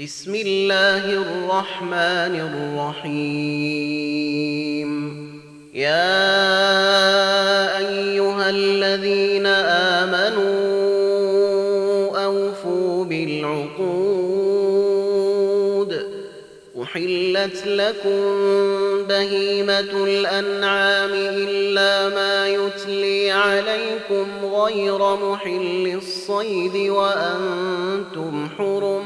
بسم الله الرحمن الرحيم. يا أيها الذين آمنوا أوفوا بالعقود. أحلت لكم بهيمة الأنعام إلا ما يتلي عليكم غير محل الصيد وأنتم حرم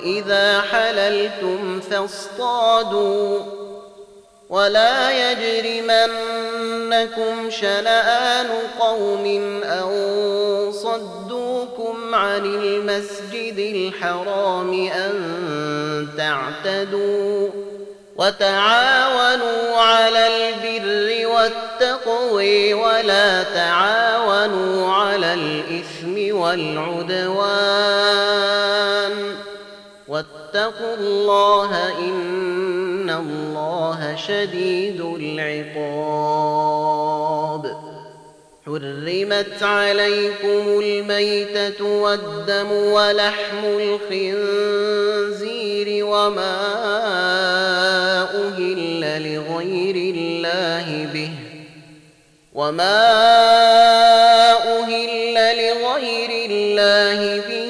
وإذا حللتم فاصطادوا ولا يجرمنكم شنآن قوم أن صدوكم عن المسجد الحرام أن تعتدوا وتعاونوا على البر والتقوى ولا تعاونوا على الإثم والعدوان واتقوا الله إن الله شديد العقاب. حرمت عليكم الميتة والدم ولحم الخنزير وما أهل لغير الله به. وما أهل لغير الله به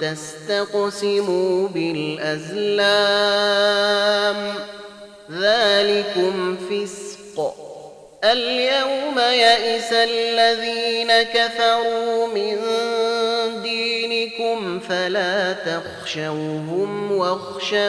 تستقسموا بالأزلام. ذلكم فسق. اليوم يئس الذين كفروا من دينكم فلا تخشوهم واخشون.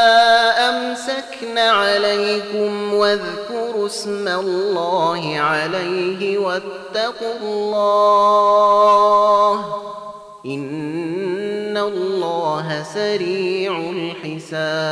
عليكم واذكروا اسم الله عليه واتقوا الله إن الله سريع الحساب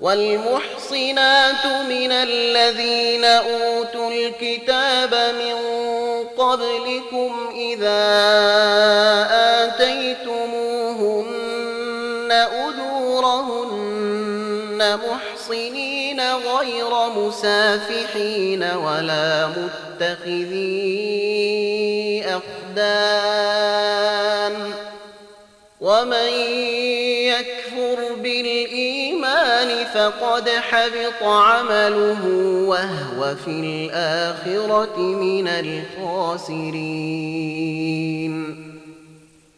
والمحصنات من الذين أوتوا الكتاب من قبلكم إذا آتيتموهن أجورهن محصنين غير مسافحين ولا متخذي الأبدان ومن يكفر بالإيمان فقد حبط عمله وهو في الآخرة من الخاسرين.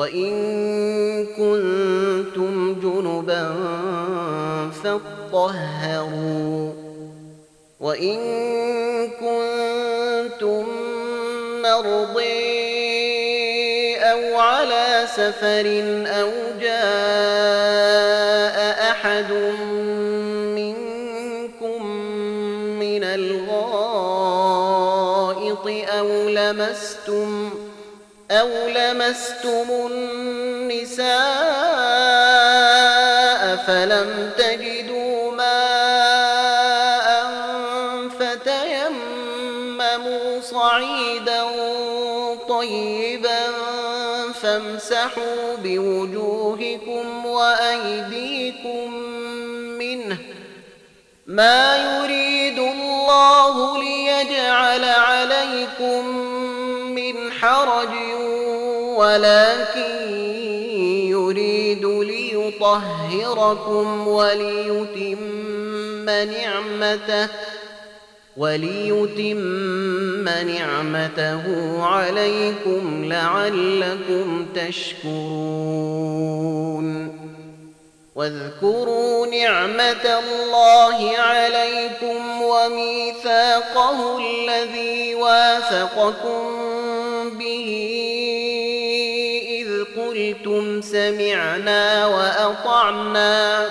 وإن كنتم جنبا فاطهروا. وإن كنتم مرضي أو على سفر أو جاء أحد منكم من الغائط أو لمستم أو لمستم النساء فلم تجدوا ماء فتيمموا صعيدا طيبا فامسحوا بوجوهكم وأيديكم منه ما يريد الله ليجعل عليكم حرج ولكن يريد ليطهركم وليتم نعمته وليتم نعمته عليكم لعلكم تشكرون. واذكروا نعمة الله عليكم وميثاقه الذي واثقكم قلتم سمعنا وأطعنا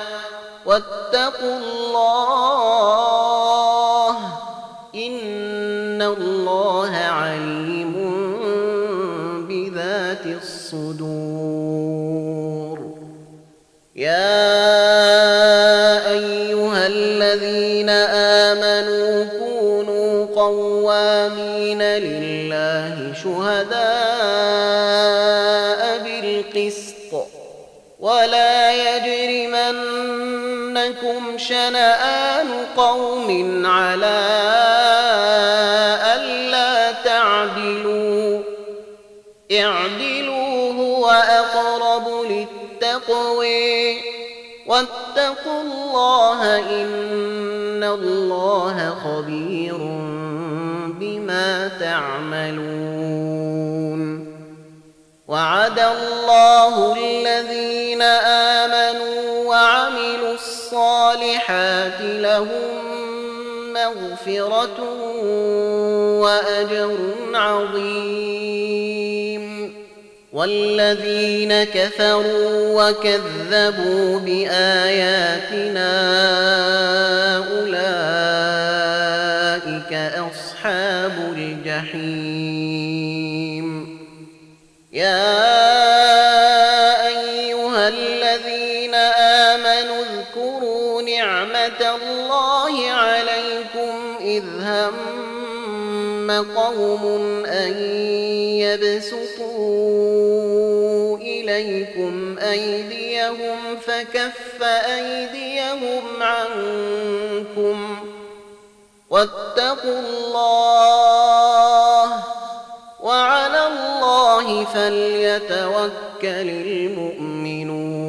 واتقوا الله إن الله عليم بذات الصدور. يا أيها الذين آمنوا كونوا قوامين لله شهداء يجرمنكم شنآن قوم على ألا تعدلوا اعدلوا هو أقرب للتقوى واتقوا الله إن الله خبير بما تعملون وعد الله الذين آمنوا الصالحات لهم مغفرة وأجر عظيم. والذين كفروا وكذبوا بآياتنا أولئك أصحاب الجحيم. يا الله عليكم إذ هم قوم أن يبسطوا إليكم أيديهم فكف أيديهم عنكم واتقوا الله وعلى الله فليتوكل المؤمنون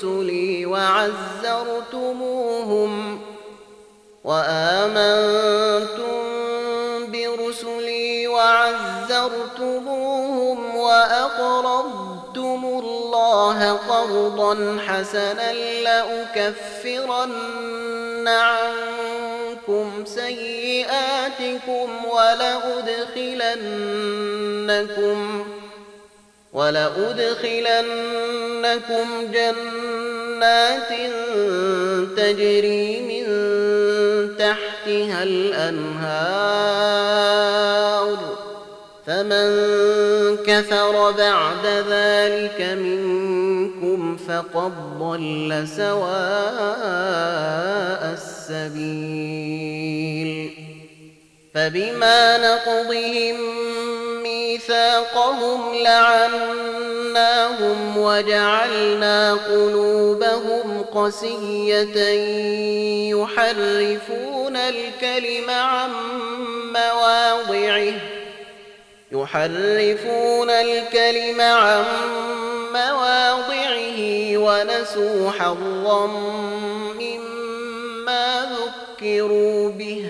برسلي وعزرتموهم وآمنتم برسلي وعزرتموهم وأقرضتم الله قرضا حسنا لأكفرن عنكم سيئاتكم ولأدخلنكم ولأدخلنكم جنات تجري من تحتها الأنهار فمن كفر بعد ذلك منكم فقد ضل سواء السبيل فبما نقضهم ميثاقهم لعناهم وجعلنا قلوبهم قسية. يحرفون الكلم عن مواضعه. يحرفون الكلم عن مواضعه ونسوا حظا مما ذكروا به.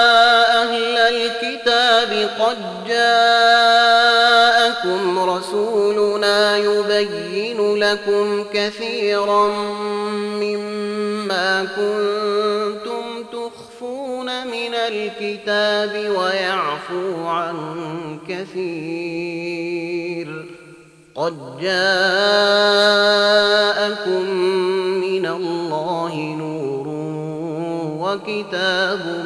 الكتاب قد جاءكم رسولنا يبين لكم كثيرا مما كنتم تخفون من الكتاب ويعفو عن كثير. قد جاءكم من الله نور وكتاب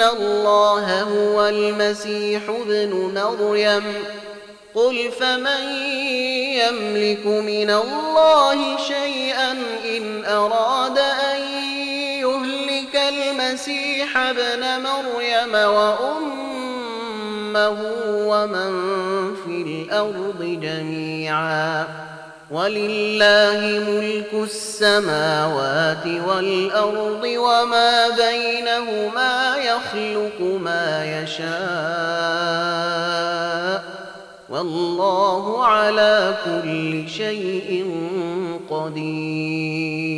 الله هو المسيح ابن مريم. قل فمن يملك من الله شيئا إن أراد أن يهلك المسيح ابن مريم وأمه ومن في الأرض جميعاً. ولله ملك السماوات والأرض وما بينهما يخلق ما يشاء والله على كل شيء قدير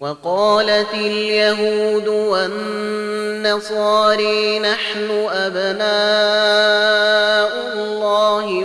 وقالت اليهود والنصاري نحن أبناء الله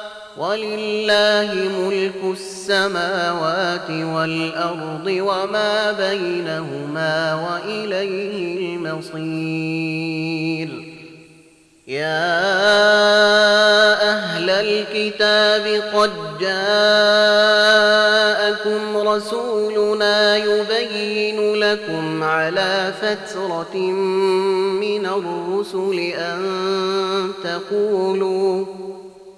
ولله ملك السماوات والأرض وما بينهما وإليه المصير. يا أهل الكتاب قد جاءكم رسولنا يبين لكم على فترة من الرسل أن تقولوا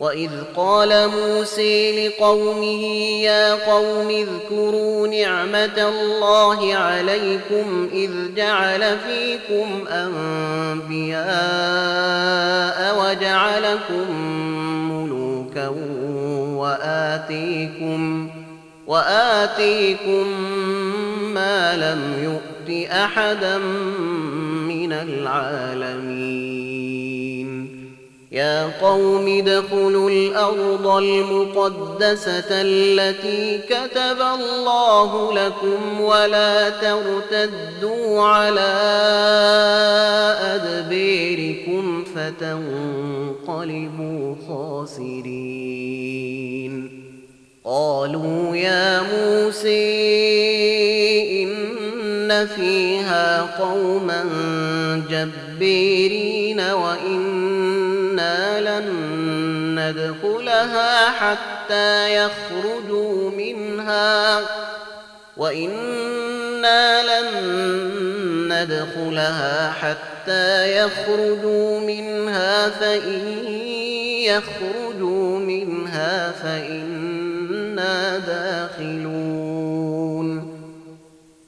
واذ قال موسى لقومه يا قوم اذكروا نعمه الله عليكم اذ جعل فيكم انبياء وجعلكم ملوكا واتيكم واتيكم ما لم يؤت احدا من العالمين يا قوم ادخلوا الأرض المقدسة التي كتب الله لكم ولا ترتدوا على ادبيركم فتنقلبوا خاسرين. قالوا يا موسى إن فيها قوما جبيرين لن ندخلها حتى يخرجوا منها وإنا لن ندخلها حتى يخرجوا منها فإن يخرجوا منها فإنا داخلون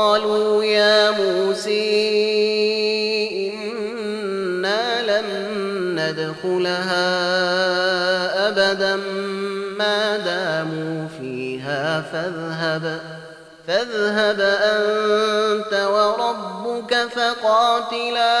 قالوا يا موسى إنا لن ندخلها أبدا ما داموا فيها فاذهب فاذهب أنت وربك فقاتلا.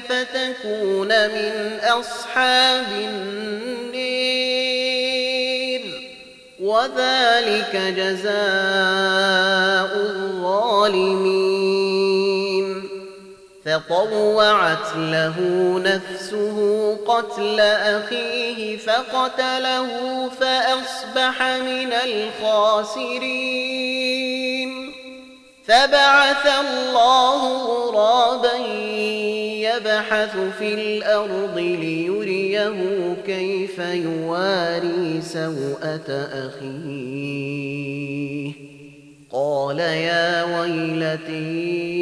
فتكون من أصحاب النير. وذلك جزاء الظالمين. فطوعت له نفسه قتل أخيه فقتله فأصبح من الخاسرين. فبعث الله غرابا يبحث في الأرض ليريه كيف يواري سوءة أخيه. قال يا ويلتي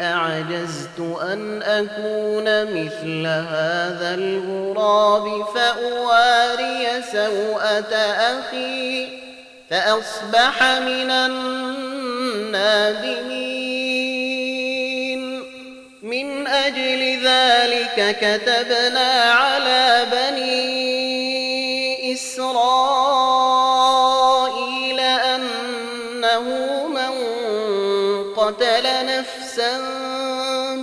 أعجزت أن أكون مثل هذا الغراب فأواري سوءة أخي فأصبح من النادمين. من أجل ذلك كتبنا على بني إسرائيل أنه من قتل نفسا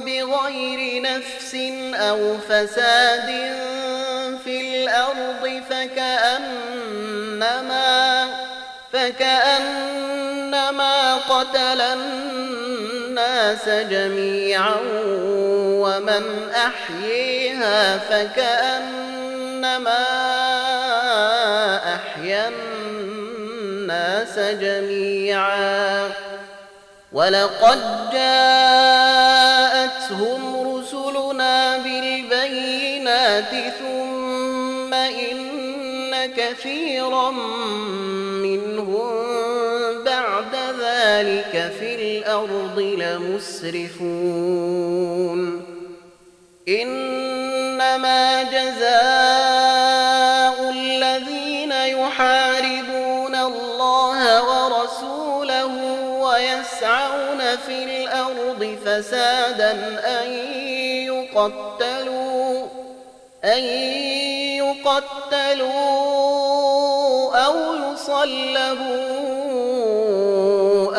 بغير نفس أو فساد قتل الناس جميعا ومن أحييها فكأنما أحيا الناس جميعا. ولقد جاءتهم رسلنا بالبينات ثم إن كثيرا منهم ذلك في الأرض لمسرفون إنما جزاء الذين يحاربون الله ورسوله ويسعون في الأرض فسادا أن يقتلوا أن يقتلوا أو يصلبوا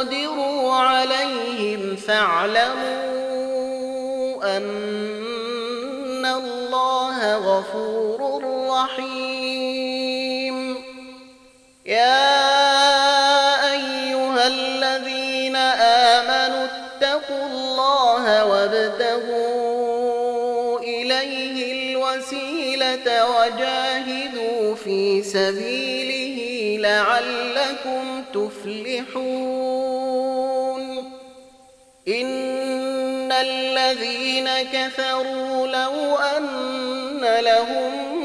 تقدروا عليهم فاعلموا أن الله غفور رحيم. يا أيها الذين آمنوا اتقوا الله وابتغوا إليه الوسيلة وجاهدوا في سبيله لعلكم تفلحون. إن الذين كفروا لو أن لهم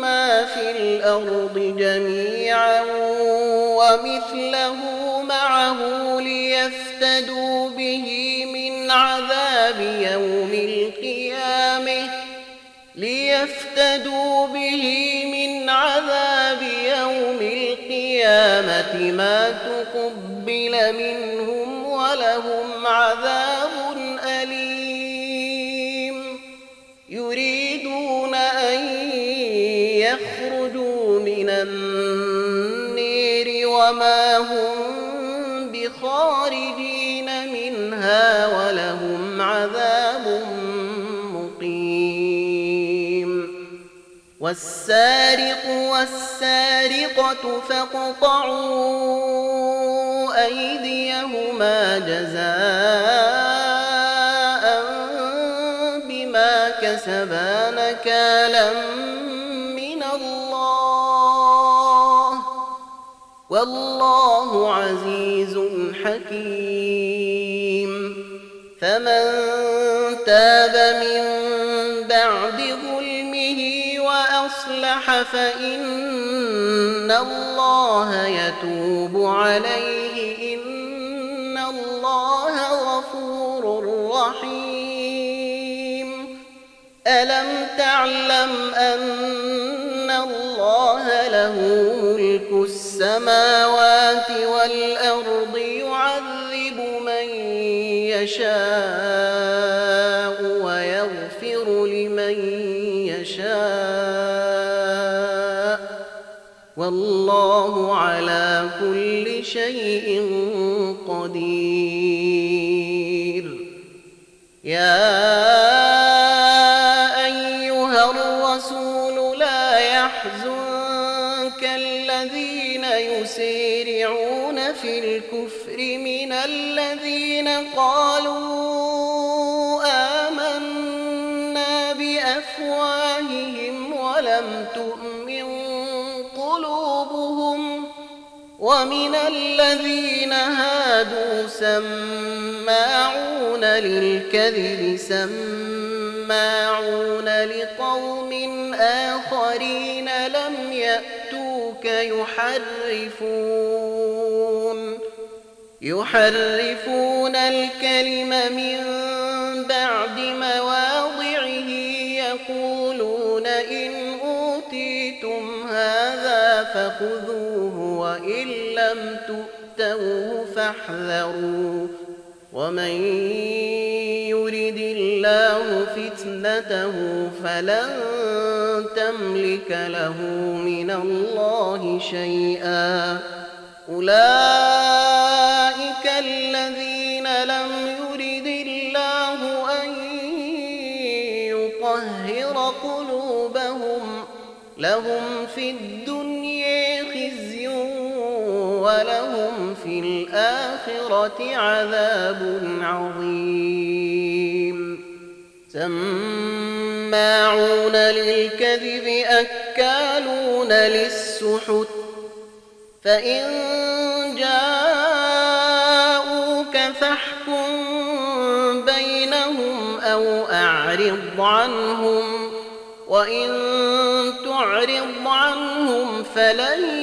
ما في الأرض جميعا ومثله معه ليفتدوا به من عذاب يوم القيامة ليفتدوا به من عذاب القيامة ما تقبل منهم ولهم عذاب أليم. يريدون أن يخرجوا من النير وما والسارق والسارقة فاقطعوا أيديهما جزاء بما كسبا نكالا من الله والله عزيز حكيم فمن تاب من وأصلح فإن الله يتوب عليه. إن الله غفور رحيم. ألم تعلم أن الله له ملك السماوات والأرض يعذب من يشاء؟ والله على كل شيء قدير. يا أيها الرسول لا يحزنك الذين يسارعون في الكفر من الذين قالوا ومن الذين هادوا سماعون للكذب سماعون لقوم آخرين لم يأتوك يحرفون. يحرفون الكلم من بعد مواضعه يقولون إن أوتيتم هذا فخذوه وإن لم تؤتوه فاحذروا. ومن يرد الله فتنته فلن تملك له من الله شيئا. أولئك الذين لم يرد الله أن يطهر قلوبهم لهم في الدنيا الآخرة عذاب عظيم. سماعون للكذب أكالون للسحت. فإن جاءوك فاحكم بينهم أو أعرض عنهم. وإن تعرض عنهم فلن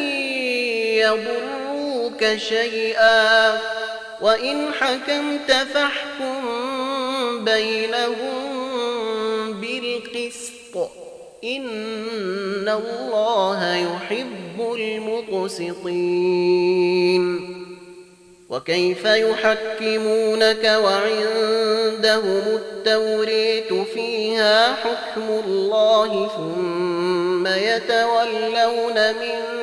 يضروك شيئا وإن حكمت فاحكم بينهم بالقسط. إن الله يحب المقسطين. وكيف يحكمونك وعندهم التوريت فيها حكم الله ثم يتولون من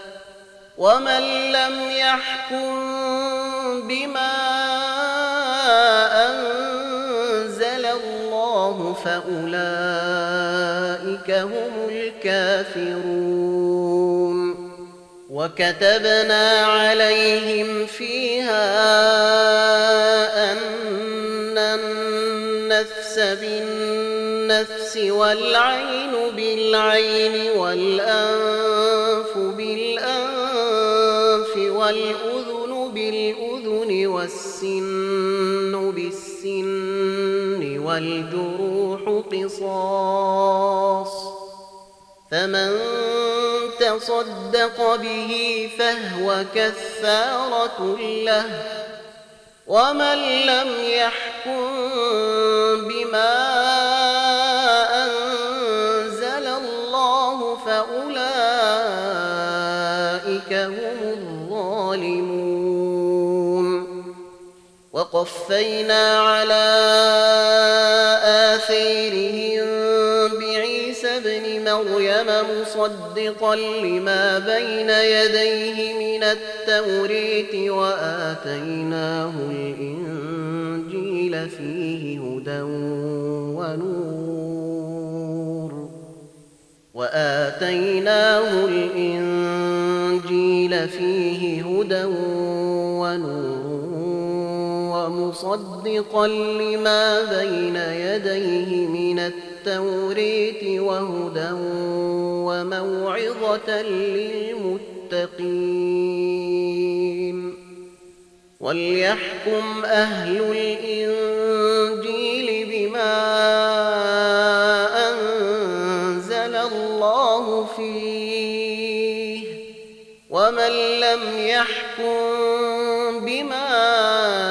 ومن لم يحكم بما أنزل الله فأولئك هم الكافرون وكتبنا عليهم فيها أن النفس بالنفس والعين بالعين والأنف والأذن بالأذن والسن بالسن والجروح قصاص فمن تصدق به فهو كفارة له ومن لم يحكم بما وقفينا على آثيرهم بعيسى ابن مريم مصدقا لما بين يديه من التوريت وآتيناه الإنجيل فيه هدى ونور. وآتيناه الإنجيل فيه هدى ونور. ومصدقا لما بين يديه من التوريت وهدى وموعظة للمتقين. وليحكم أهل الإنجيل بما أنزل الله فيه ومن لم يحكم بما أنزل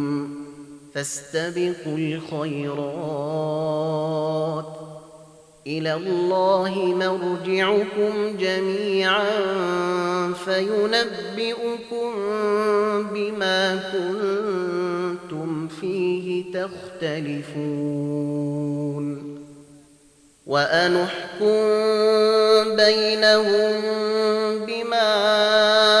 فاستبقوا الخيرات. إلى الله مرجعكم جميعا فينبئكم بما كنتم فيه تختلفون. وأنحكم بينهم بما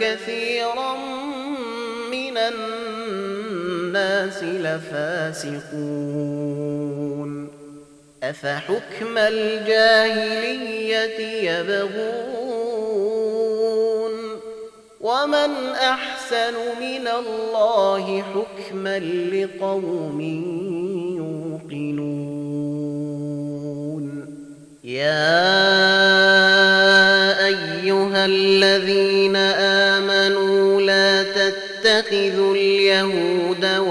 كثيرا من الناس لفاسقون. أفحكم الجاهلية يبغون؟ ومن أحسن من الله حكما لقوم يوقنون. يا أيها الذين آمنوا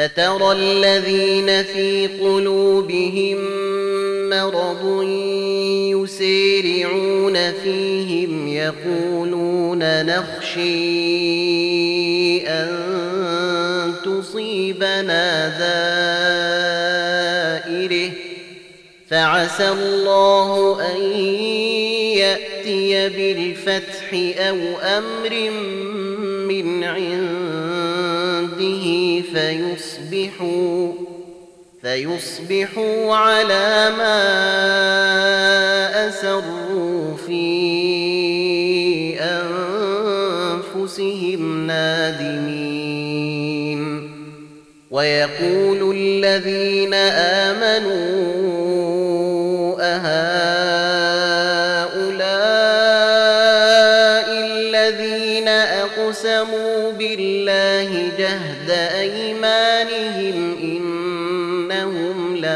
فترى الذين في قلوبهم مرض يسارعون فيهم يقولون نخشي أن تصيبنا دائرة. فعسى الله أن يأتي بالفتح أو أمر من عنده فيصبحوا فيصبحوا على ما أسروا في أنفسهم نادمين. ويقول الذين آمنوا أهؤلاء الذين أقسموا بالله جهد أيمانهم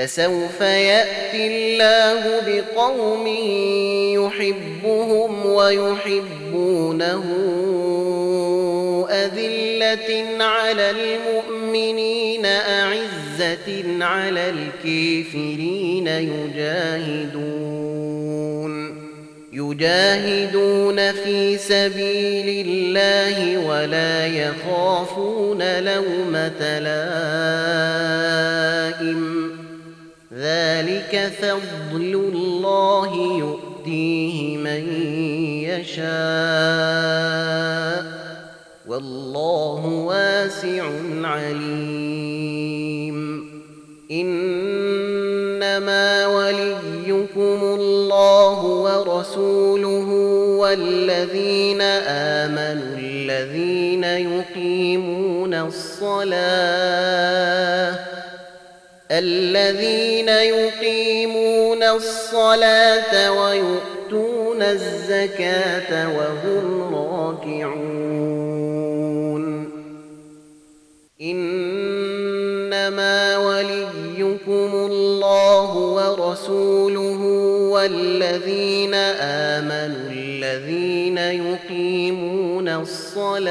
فسوف يأتي الله بقوم يحبهم ويحبونه أذلة على المؤمنين أعزة على الكافرين يجاهدون يجاهدون في سبيل الله ولا يخافون لومة لائم. ذلك فضل الله يؤتيه من يشاء والله واسع عليم. إنما وليكم الله ورسوله والذين آمنوا الذين يقيمون الصلاة الذين يقيمون الصلاة ويؤتون الزكاة وهم راكعون. إنما وليكم الله ورسوله والذين آمنوا الذين يقيمون الصلاة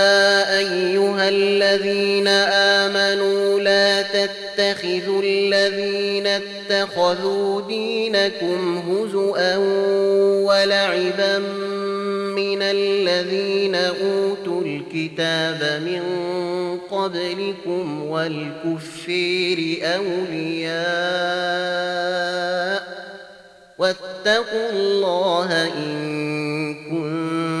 الذين آمنوا لا تتخذوا الذين اتخذوا دينكم هزءا ولعبا من الذين أوتوا الكتاب من قبلكم والكفير أولياء واتقوا الله إن كنتم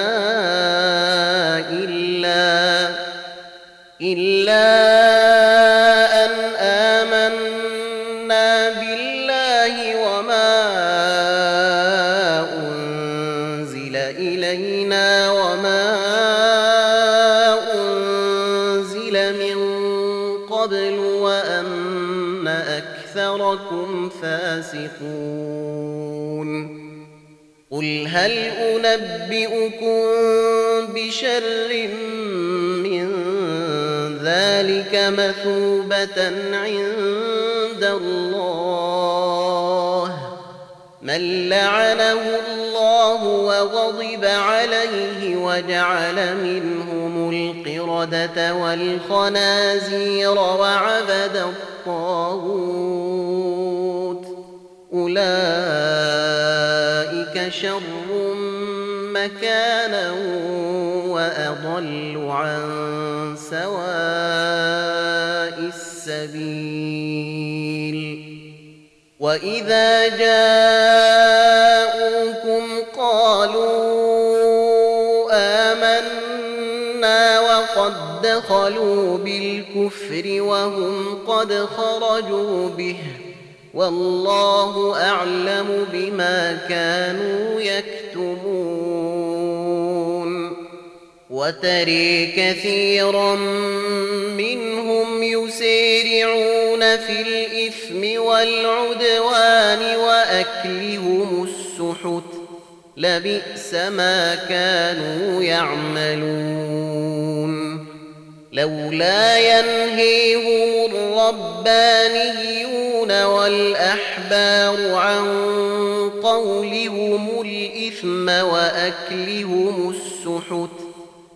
إلا أن آمنا بالله وما أنزل إلينا وما أنزل من قبل وأن أكثركم فاسقون. قل هل أنبئكم بشر من ذلك مثوبة عند الله. من لعنه الله وغضب عليه وجعل منهم القردة والخنازير وعبد الطاغوت. أولئك شر مكانا وأضل عن سواء السبيل. وإذا جاءوكم قالوا آمنا وقد دخلوا بالكفر وهم قد خرجوا به. والله أعلم بما كانوا يكتمون. وتري كثيرا منهم يسارعون في الإثم والعدوان وأكلهم السحت لبئس ما كانوا يعملون. لولا ينهيهم الربانيون والأحبار عن قولهم الإثم وأكلهم السحت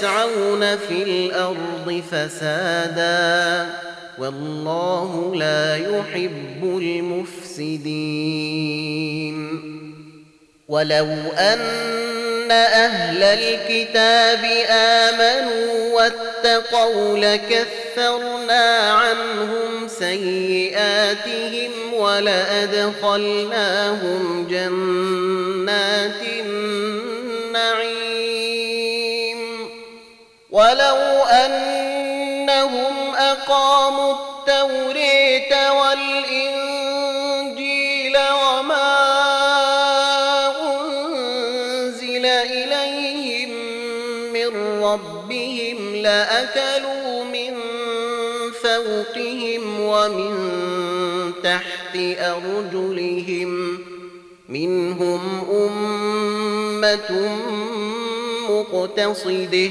ويسعون في الأرض فسادا والله لا يحب المفسدين. ولو أن أهل الكتاب آمنوا واتقوا لكفرنا عنهم سيئاتهم ولأدخلناهم جنات النعيم. ولو انهم أقاموا التوريت والإنجيل وما أنزل إليهم من ربهم لأكلوا من فوقهم ومن تحت أرجلهم منهم أمة مقتصده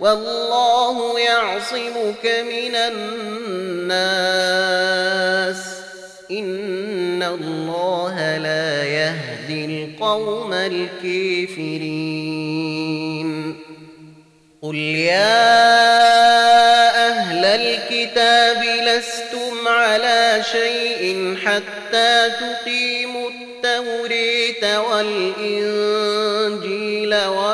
والله يعصمك من الناس. إن الله لا يهدي القوم الكافرين. قل يا أهل الكتاب لستم على شيء حتى تقيموا التوريت والإنجيل وما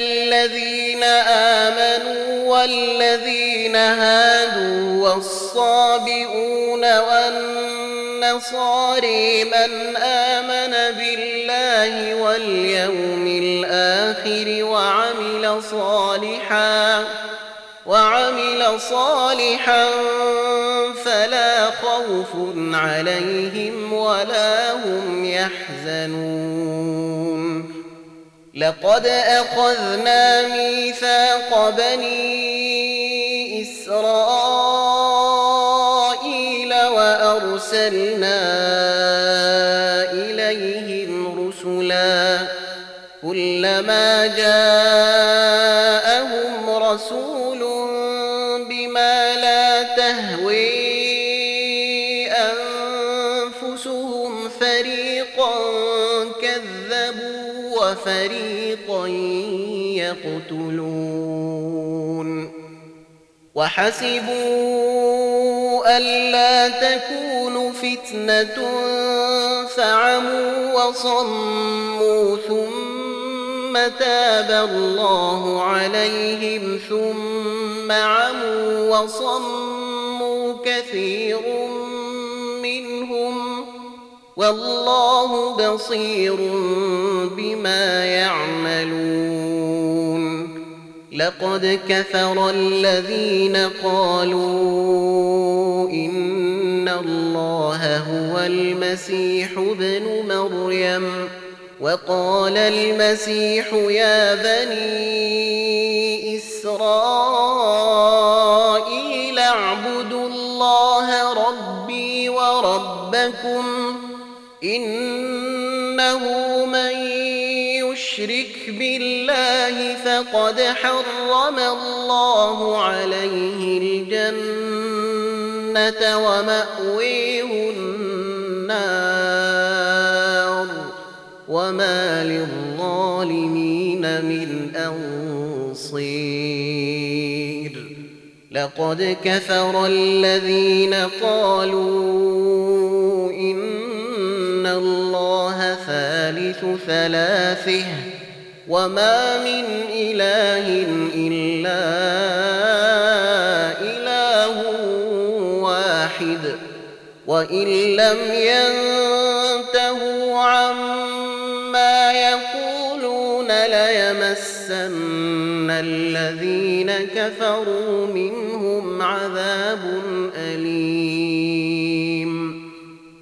الذين آمنوا والذين هادوا والصابئون والنصاري من آمن بالله واليوم الآخر وعمل صالحا وعمل صالحا فلا خوف عليهم ولا هم يحزنون لقد أخذنا ميثاق بني إسرائيل وأرسلنا إليهم رسلا كلما جاءهم وفريقا يقتلون. وحسبوا ألا تكون فتنة فعموا وصموا ثم تاب الله عليهم ثم عموا وصموا كثير منهم والله بصير بما يعملون. لقد كفر الذين قالوا إن الله هو المسيح ابن مريم. وقال المسيح يا بني إسرائيل اعبدوا الله ربي وربكم إنه من يشرك بالله فقد حرم الله عليه الجنة ومأويه النار وما للظالمين من أنصير. لقد كفر الذين قالوا إن الله ثالث ثلاثة وما من اله الا اله واحد وان لم ينتهوا عما يقولون ليمسن الذين كفروا منهم عذاب اليم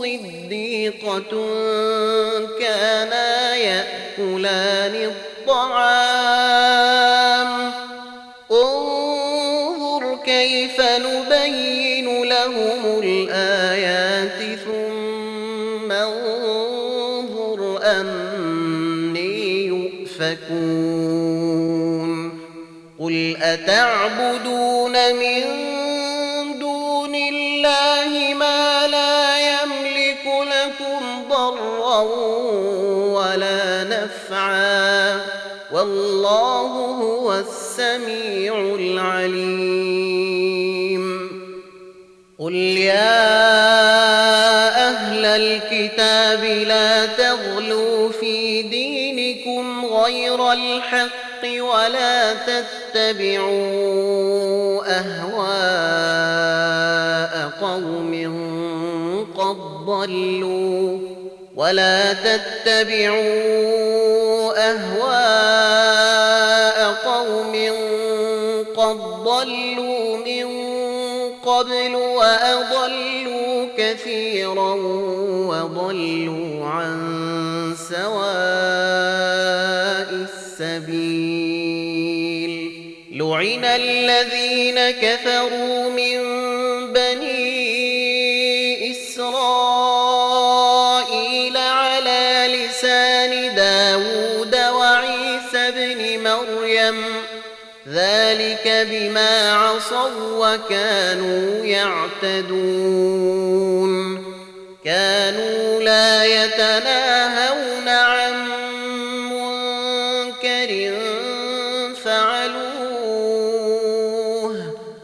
صديقة كانا يأكلان الطعام. انظر كيف نبين لهم الآيات ثم انظر أني يؤفكون. قل أتعبدون من والله هو السميع العليم. قل يا أهل الكتاب لا تغلوا في دينكم غير الحق ولا تتبعوا أهواء قوم قد ضلوا. ولا تتبعوا أهواء قوم قد ضلوا من قبل وأضلوا كثيرا وضلوا عن سواء السبيل لعن الذين كفروا من مريم ذلك بما عصوا وكانوا يعتدون. كانوا لا يتناهون عن منكر فعلوه.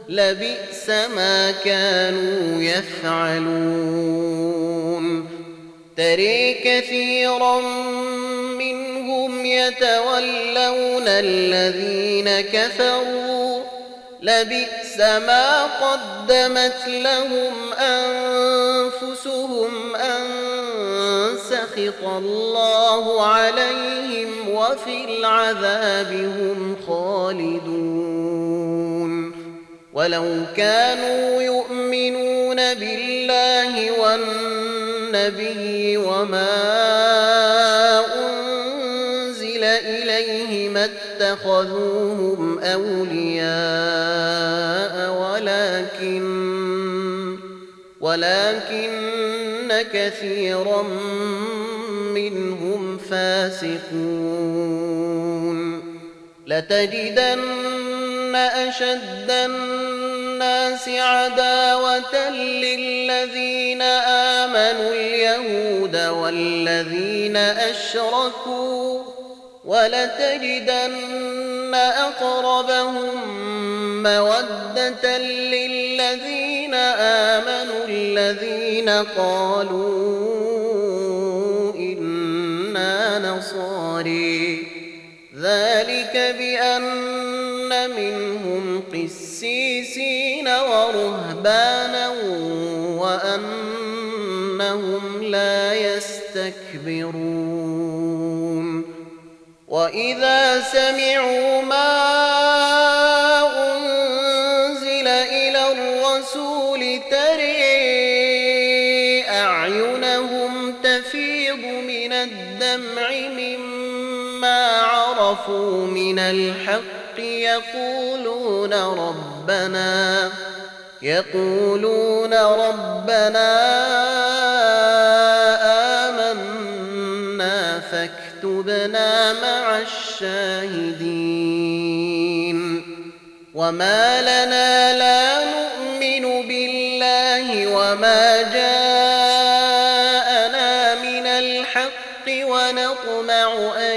لبئس ما كانوا يفعلون. تري كثيرا يتولون الذين كفروا لبئس ما قدمت لهم أنفسهم أن سخط الله عليهم وفي العذاب هم خالدون. ولو كانوا يؤمنون بالله والنبي وما اتخذوهم أولياء ولكن ولكن كثيرا منهم فاسقون. لتجدن أشد الناس عداوة للذين آمنوا اليهود والذين أشركوا ولتجدن أقربهم مودة للذين آمنوا الذين قالوا إنا نصاري. ذلك بأن منهم قسيسين ورهبانا وأنهم لا يستكبرون. وإذا سمعوا ما أنزل إلى الرسول تري أعينهم تفيض من الدمع مما عرفوا من الحق يقولون ربنا يقولون ربنا مع الشاهدين وما لنا لا نؤمن بالله وما جاءنا من الحق ونطمع أن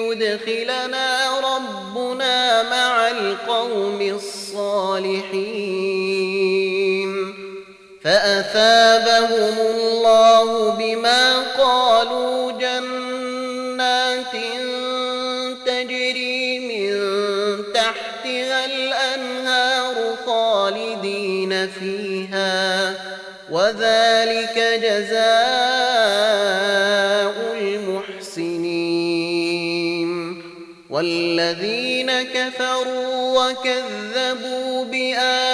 يدخلنا ربنا مع القوم الصالحين. فأثابهم الله بما قالوا جنات فيها وذلك جزاء المحسنين والذين كفروا وكذبوا بآياتنا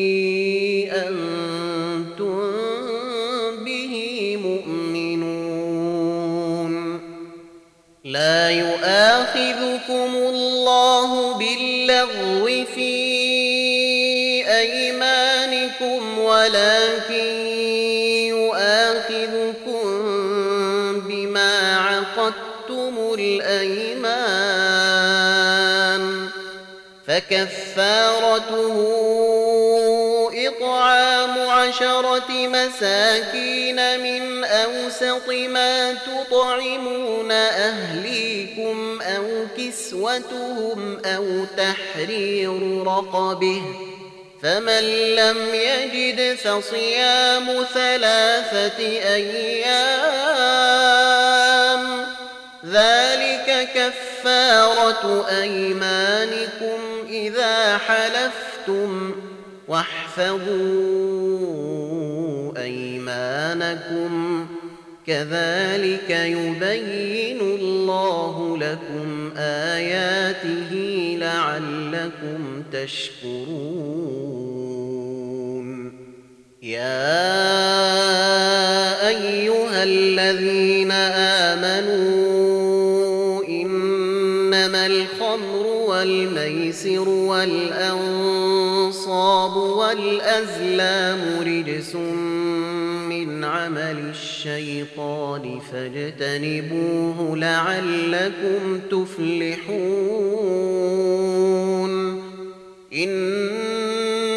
فكفارته إطعام عشرة مساكين من أوسط ما تطعمون أهليكم أو كسوتهم أو تحرير رقبه فمن لم يجد فصيام ثلاثة أيام ذلك كفارة أيمانكم إذا حلفتم واحفظوا أيمانكم كذلك يبين الله لكم آياته لعلكم تشكرون. يا أيها الذين آمنوا والميسر والأنصاب والأزلام رجس من عمل الشيطان فاجتنبوه لعلكم تفلحون. إنما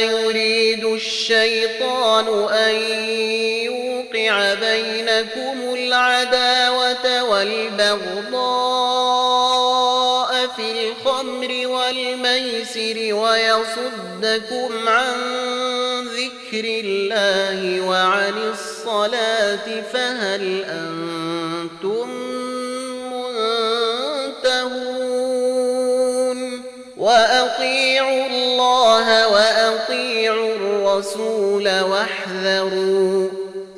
يريد الشيطان أن يوقع بينكم العداوة والبغضاء والميسر ويصدكم عن ذكر الله وعن الصلاة فهل أنتم منتهون؟ وأطيعوا الله وأطيعوا الرسول واحذروا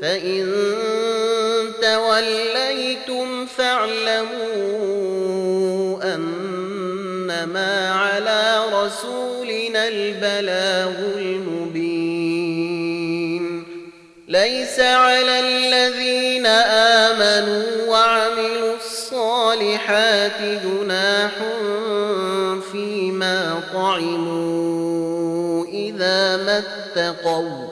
فإن توليتم أنما على رسولنا البلاغ المبين. ليس على الذين آمنوا وعملوا الصالحات جناح فيما طعموا. إذا ما اتقوا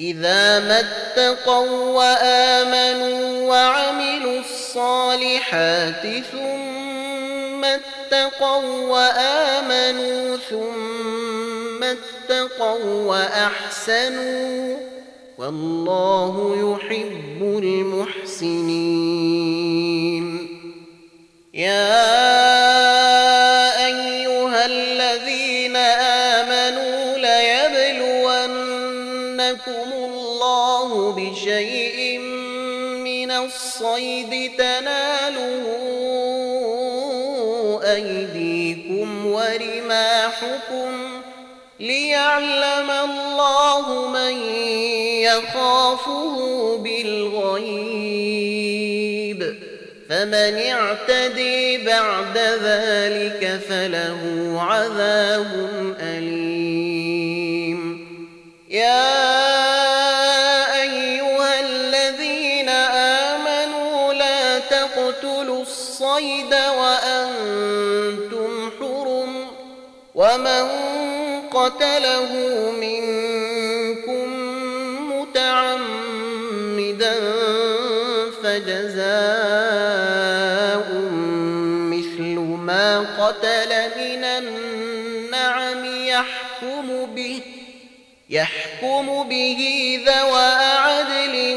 إذا ما اتقوا وآمنوا وعملوا الصالحات ثم وآمنوا ثم اتقوا وأحسنوا والله يحب المحسنين. يا بشيء من الصيد تناله أيديكم ورماحكم ليعلم الله من يخافه بالغيب. فمن اعتدي بعد ذلك فله عذاب أليم. قتله منكم متعمدا فجزاء مثل ما قتل من النعم يحكم به يحكم به ذوى عدل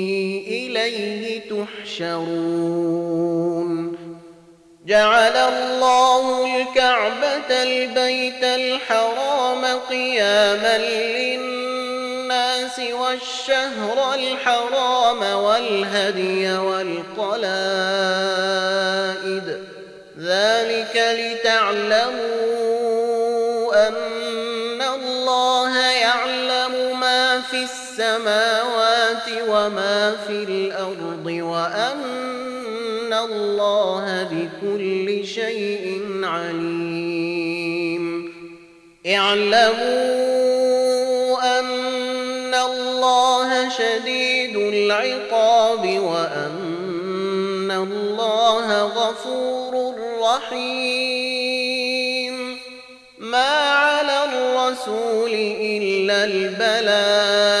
إليه تحشرون. جعل الله الكعبة البيت الحرام قياما للناس والشهر الحرام والهدي والقلائد. ذلك لتعلموا أن الله يعلم ما في السماوات وما في الأرض وأن الله بكل شيء عليم. اعلموا أن الله شديد العقاب وأن الله غفور رحيم. ما على الرسول إلا البلاغ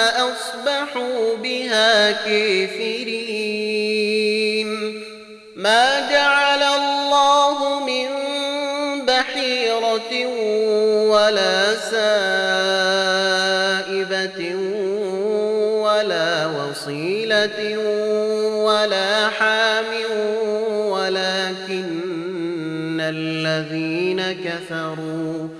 ثم أصبحوا بها كافرين. ما جعل الله من بحيرة ولا سائبة ولا وصيلة ولا حام ولكن الذين كفروا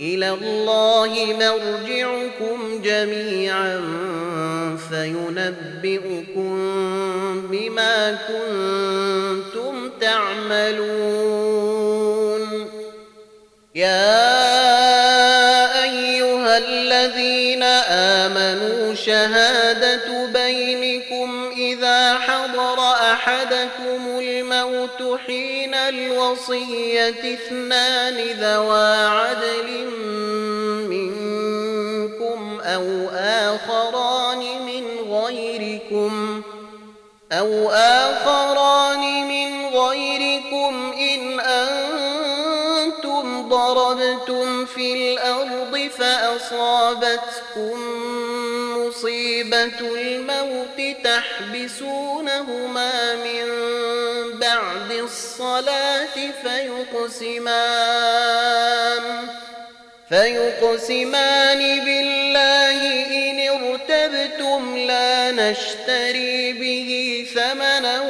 إلى الله مرجعكم جميعا فينبئكم بما كنتم تعملون. يا أيها الذين آمنوا شهادة الموت حين الوصية اثنان ذوا عدل منكم أو آخران من غيركم أو آخران من غيركم إن أنتم ضربتم في الأرض فأصابتكم مصيبة الموت تحبسونهما من بعد الصلاة فيقسمان فيقسمان بالله إن ارتبتم لا نشتري به ثمنا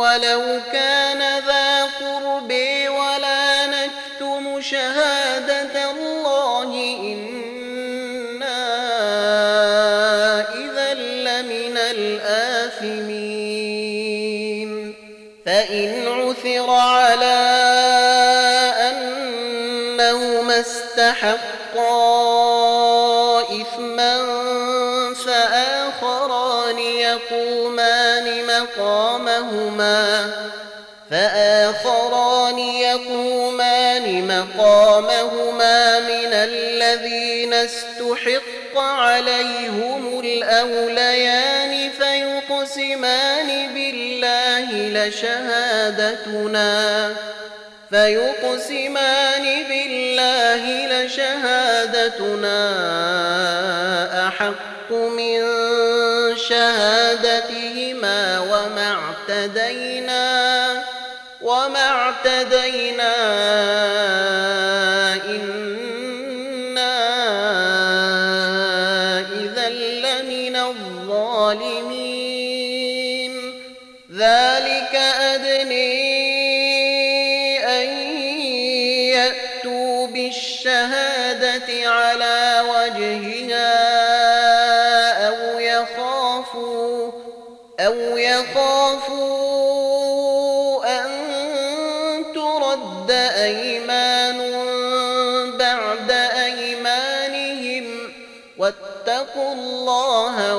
ولو كان مقامهما من الذين استحق عليهم الأوليان فيقسمان بالله لشهادتنا فيقسمان بالله لشهادتنا. أحق من شهادتهما وما اعتدينا.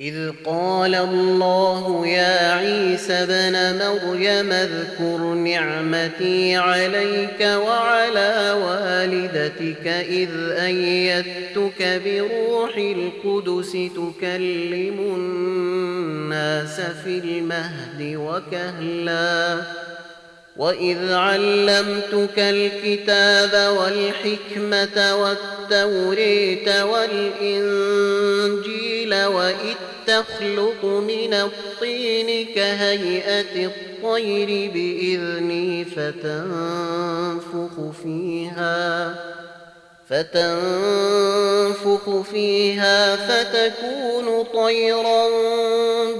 إذ قال الله يا عيسى ابن مريم اذكر نعمتي عليك وعلى والدتك إذ أيدتك بروح القدس تكلم الناس في المهد وكهلاً وإذ علمتك الكتاب والحكمة والتوريت والإنجيل واذ تخلق من الطين كهيئة الطير بإذني فتنفخ فيها فتنفخ فيها فتكون طيرا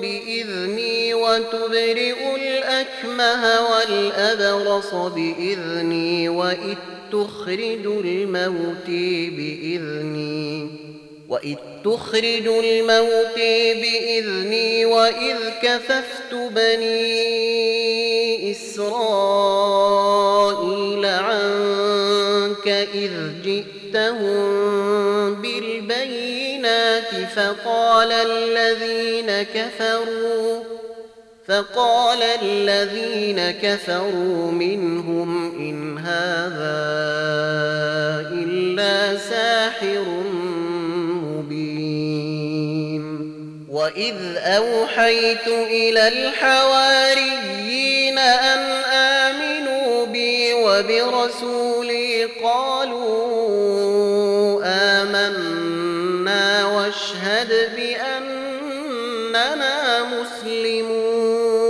بإذني وتبرئ الأكمه والأبرص بإذني وإذ تخرج الموت بإذني. وإذ تخرج الموت بإذني وإذ كففت بني إسرائيل عنك إذ جئتهم بالبينات فقال الذين كفروا فقال الذين كفروا منهم إن هذا إلا ساحر وإذ أوحيت إلى الحواريين أن آمنوا بي وبرسولي قالوا آمنا واشهد بأننا مسلمون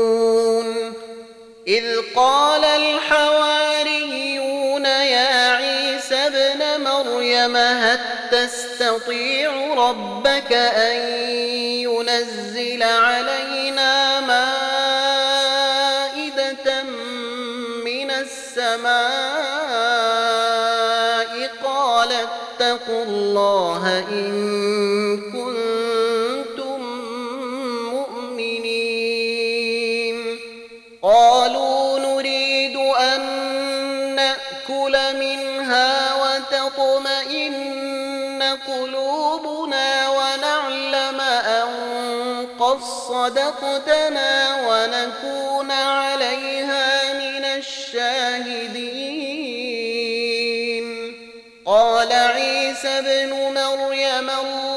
إذ قال الحواريون يا عيسى ابن مريم هل تستطيع ربك أن ينزل علينا مائدة من السماء. قال اتقوا الله إن قلوبنا ونعلم أن قد صدقتنا ونكون عليها من الشاهدين. قال عيسى ابن مريم اللهم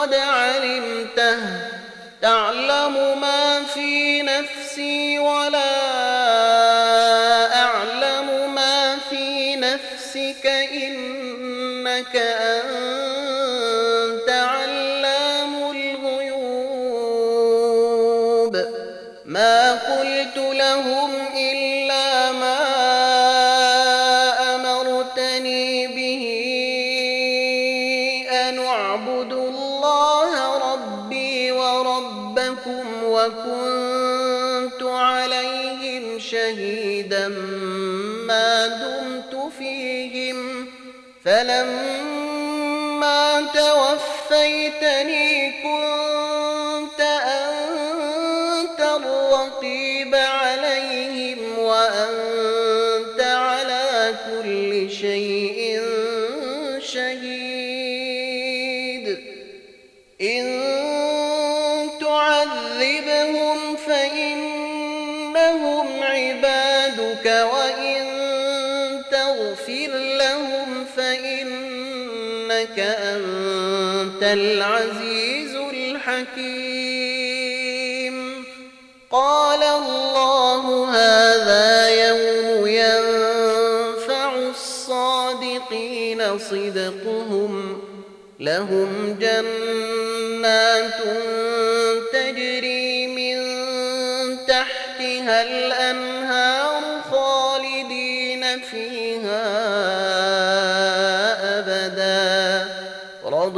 فقد علمته. تعلم ما في نفسي ولا أعلم ما في نفسك إنك أنت العزيز الحكيم. قال الله هذا يوم ينفع الصادقين صدقهم. لهم جنات تجري من تحتها الأنهار خالدين فيها